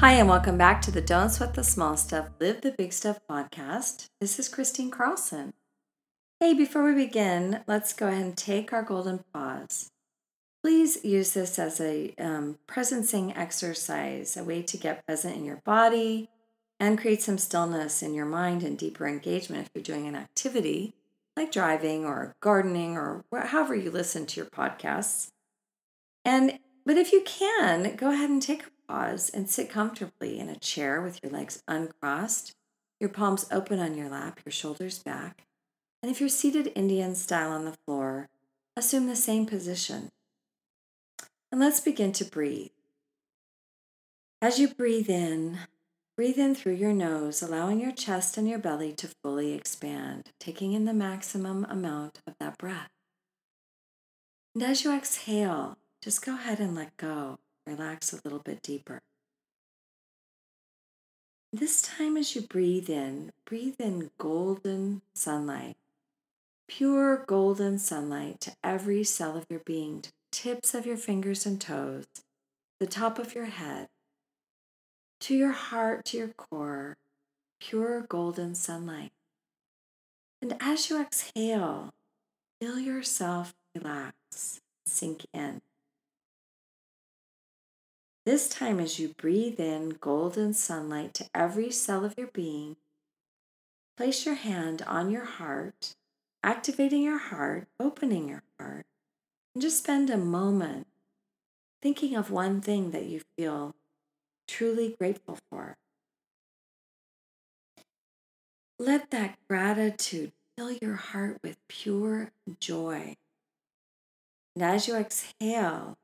Hi, and welcome back to the Don't Sweat the Small Stuff, Live the Big Stuff podcast. This is Kristine Carlson. Hey, before we begin, let's go ahead and take our golden pause. Please use this as a um, presencing exercise, a way to get present in your body and create some stillness in your mind and deeper engagement if you're doing an activity like driving or gardening or however you listen to your podcasts. And but if you can, go ahead and take a pause and sit comfortably in a chair with your legs uncrossed, your palms open on your lap, your shoulders back. And if you're seated Indian style on the floor, assume the same position. And let's begin to breathe. As you breathe in, breathe in through your nose, allowing your chest and your belly to fully expand, taking in the maximum amount of that breath. And as you exhale, just go ahead and let go relax a little bit deeper. This time, as you breathe in, breathe in golden sunlight, pure golden sunlight to every cell of your being, to tips of your fingers and toes, the top of your head, to your heart, to your core, pure golden sunlight. And as you exhale, feel yourself relax, sink in. This time, as you breathe in golden sunlight to every cell of your being, place your hand on your heart, activating your heart, opening your heart, and just spend a moment thinking of one thing that you feel truly grateful for. Let that gratitude fill your heart with pure joy. And as you exhale,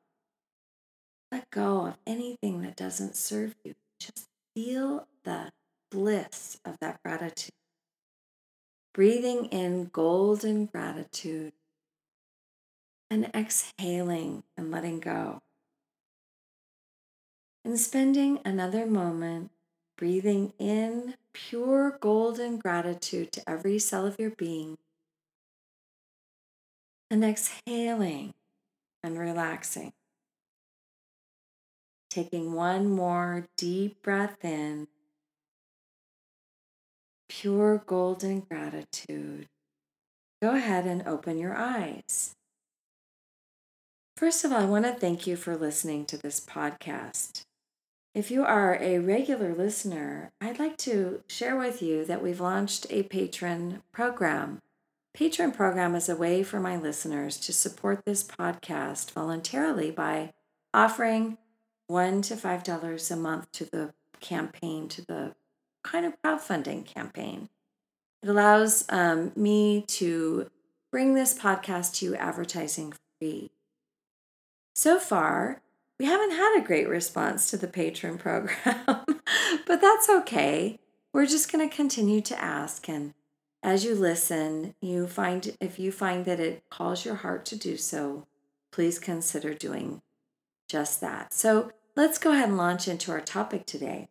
let go of anything that doesn't serve you. Just feel the bliss of that gratitude. Breathing in golden gratitude and exhaling and letting go. And spending another moment breathing in pure golden gratitude to every cell of your being and exhaling and relaxing. Taking one more deep breath in, pure golden gratitude. Go ahead and open your eyes. First of all, I want to thank you for listening to this podcast. If you are a regular listener, I'd like to share with you that we've launched a Patreon program. Patreon program is a way for my listeners to support this podcast voluntarily by offering one to five dollars a month to the campaign, to the kind of crowdfunding campaign. It allows um, me to bring this podcast to you advertising free. So far, we haven't had a great response to the Patreon program, but that's okay. We're just going to continue to ask and as you listen, you find if you find that it calls your heart to do so, please consider doing just that. So let's go ahead and launch into our topic today.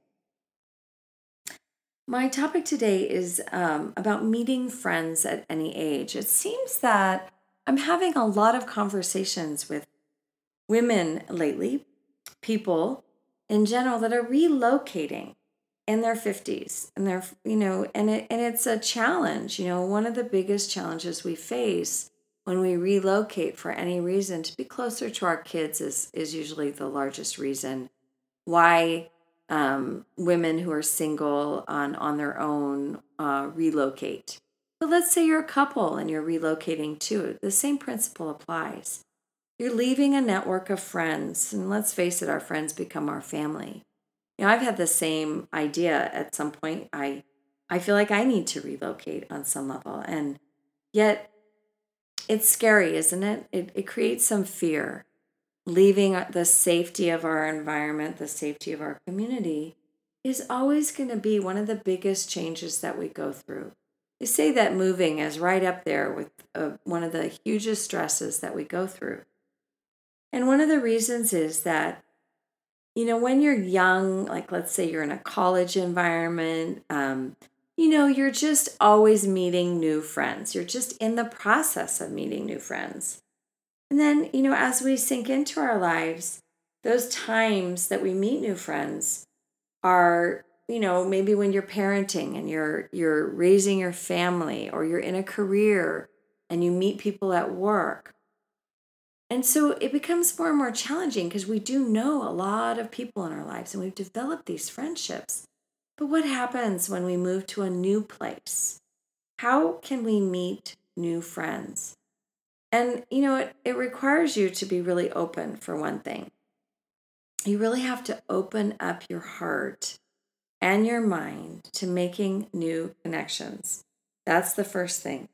My topic today is um, about meeting friends at any age. It seems that I'm having a lot of conversations with women lately, people in general that are relocating in their 50s and they're you know and it and it's a challenge you know one of the biggest challenges we face when we relocate for any reason to be closer to our kids is is usually the largest reason why um, women who are single on on their own uh, relocate. But let's say you're a couple and you're relocating too. The same principle applies. You're leaving a network of friends, and let's face it, our friends become our family. You know, I've had the same idea at some point. I I feel like I need to relocate on some level, and yet it's scary, isn't it? It, it creates some fear, leaving the safety of our environment, the safety of our community, is always going to be one of the biggest changes that we go through. They say that moving is right up there with uh, one of the hugest stresses that we go through. And one of the reasons is that, you know, when you're young, like let's say you're in a college environment, um, you know, you're just always meeting new friends. You're just in the process of meeting new friends. And then, you know, as we sink into our lives, those times that we meet new friends are, you know, maybe when you're parenting and you're you're raising your family or you're in a career and you meet people at work. And so it becomes more and more challenging because we do know a lot of people in our lives and we've developed these friendships. But what happens when we move to a new place? How can we meet new friends? And, you know, it, it requires you to be really open, for one thing. You really have to open up your heart and your mind to making new connections. That's the first thing.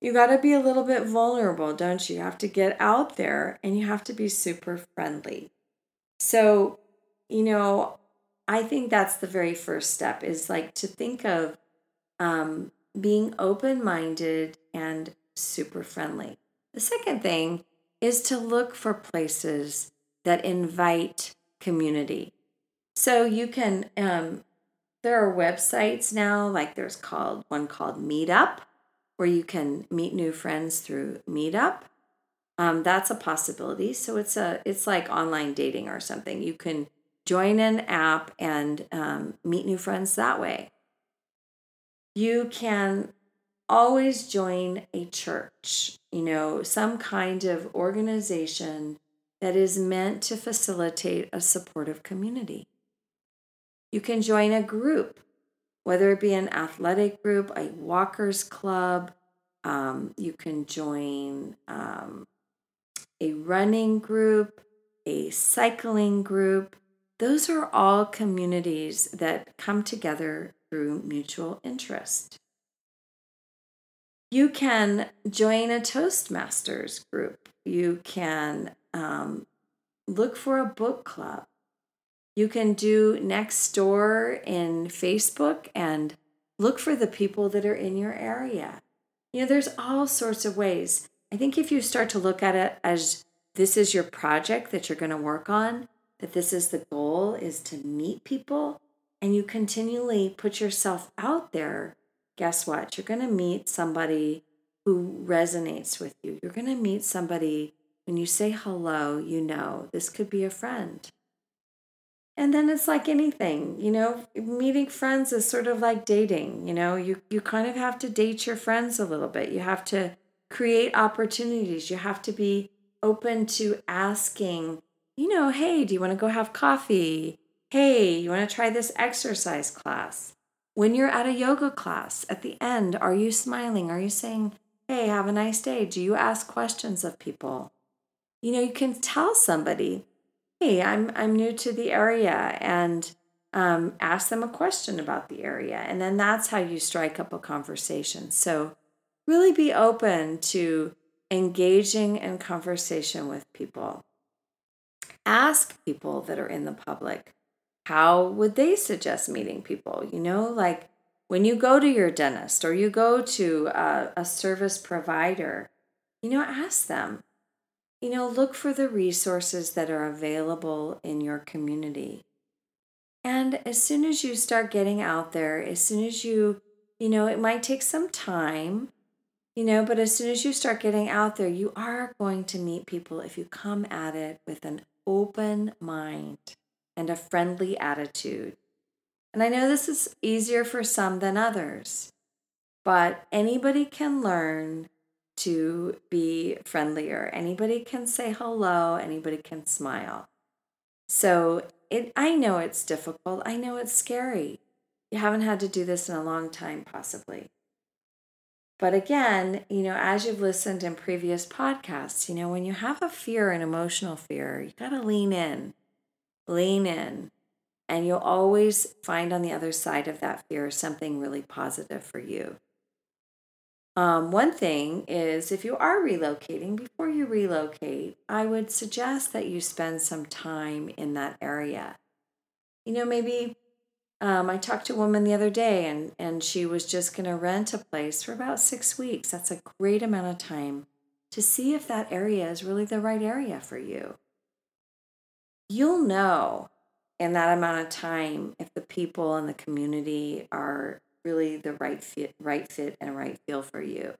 You got to be a little bit vulnerable, don't you? You have to get out there and you have to be super friendly. So, you know, I think that's the very first step is like to think of um, being open minded and super friendly. The second thing is to look for places that invite community. So you can, um, there are websites now, like there's called one called Meetup, where you can meet new friends through Meetup. Um, that's a possibility. So it's a, it's like online dating or something. You can join an app and um, meet new friends that way. You can always join a church, you know, some kind of organization that is meant to facilitate a supportive community. You can join a group, whether it be an athletic group, a walkers club, um, you can join um, a running group, a cycling group, those are all communities that come together through mutual interest. You can join a Toastmasters group. You can um, look for a book club. You can do Nextdoor in Facebook and look for the people that are in your area. You know, there's all sorts of ways. I think if you start to look at it as this is your project that you're going to work on, that this is the goal is to meet people and you continually put yourself out there, guess what? You're going to meet somebody who resonates with you. You're going to meet somebody when you say hello, you know, this could be a friend. And then it's like anything, you know, meeting friends is sort of like dating, you know, you, you kind of have to date your friends a little bit. You have to create opportunities. You have to be open to asking you know, hey, do you want to go have coffee? Hey, you want to try this exercise class? When you're at a yoga class, at the end, are you smiling? Are you saying, hey, have a nice day? Do you ask questions of people? You know, you can tell somebody, hey, I'm, I'm new to the area and um, ask them a question about the area. And then that's how you strike up a conversation. So, really be open to engaging in conversation with people ask people that are in the public how would they suggest meeting people? You know like when you go to your dentist or you go to a, a service provider you know ask them you know look for the resources that are available in your community. And as soon as you start getting out there as soon as you you know it might take some time you know but as soon as you start getting out there you are going to meet people if you come at it with an open mind and a friendly attitude. And I know this is easier for some than others, but anybody can learn to be friendlier. Anybody can say hello, anybody can smile. So it I know it's difficult. I know it's scary. You haven't had to do this in a long time possibly. But again, you know, as you've listened in previous podcasts, you know, when you have a fear, an emotional fear, you got to lean in, lean in, and you'll always find on the other side of that fear something really positive for you. Um, one thing is if you are relocating, before you relocate, I would suggest that you spend some time in that area. You know, maybe Um, I talked to a woman the other day and, and she was just going to rent a place for about six weeks. That's a great amount of time to see if that area is really the right area for you. You'll know in that amount of time if the people in the community are really the right fit, right fit and right feel for you.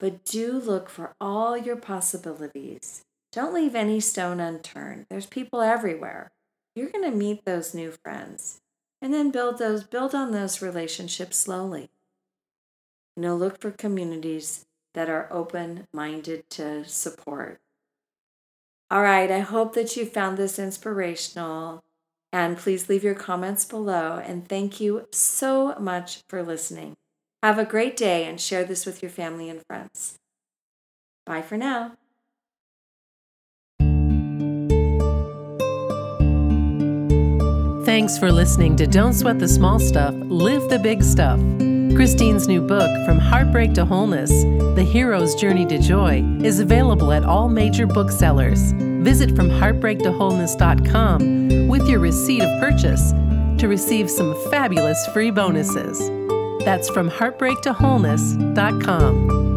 But do look for all your possibilities. Don't leave any stone unturned. There's people everywhere. You're going to meet those new friends and then build those build on those relationships slowly. You know, look for communities that are open-minded to support. All right, I hope that you found this inspirational. And please leave your comments below. And thank you so much for listening. Have a great day and share this with your family and friends. Bye for now. Thanks for listening to Don't Sweat the Small Stuff, Live the Big Stuff. Kristine's new book, From Heartbreak to Wholeness The Hero's Journey to Joy, is available at all major booksellers. Visit FromHeartbreakToWholeness.com with your receipt of purchase to receive some fabulous free bonuses. That's from heartbreaktowholeness.com.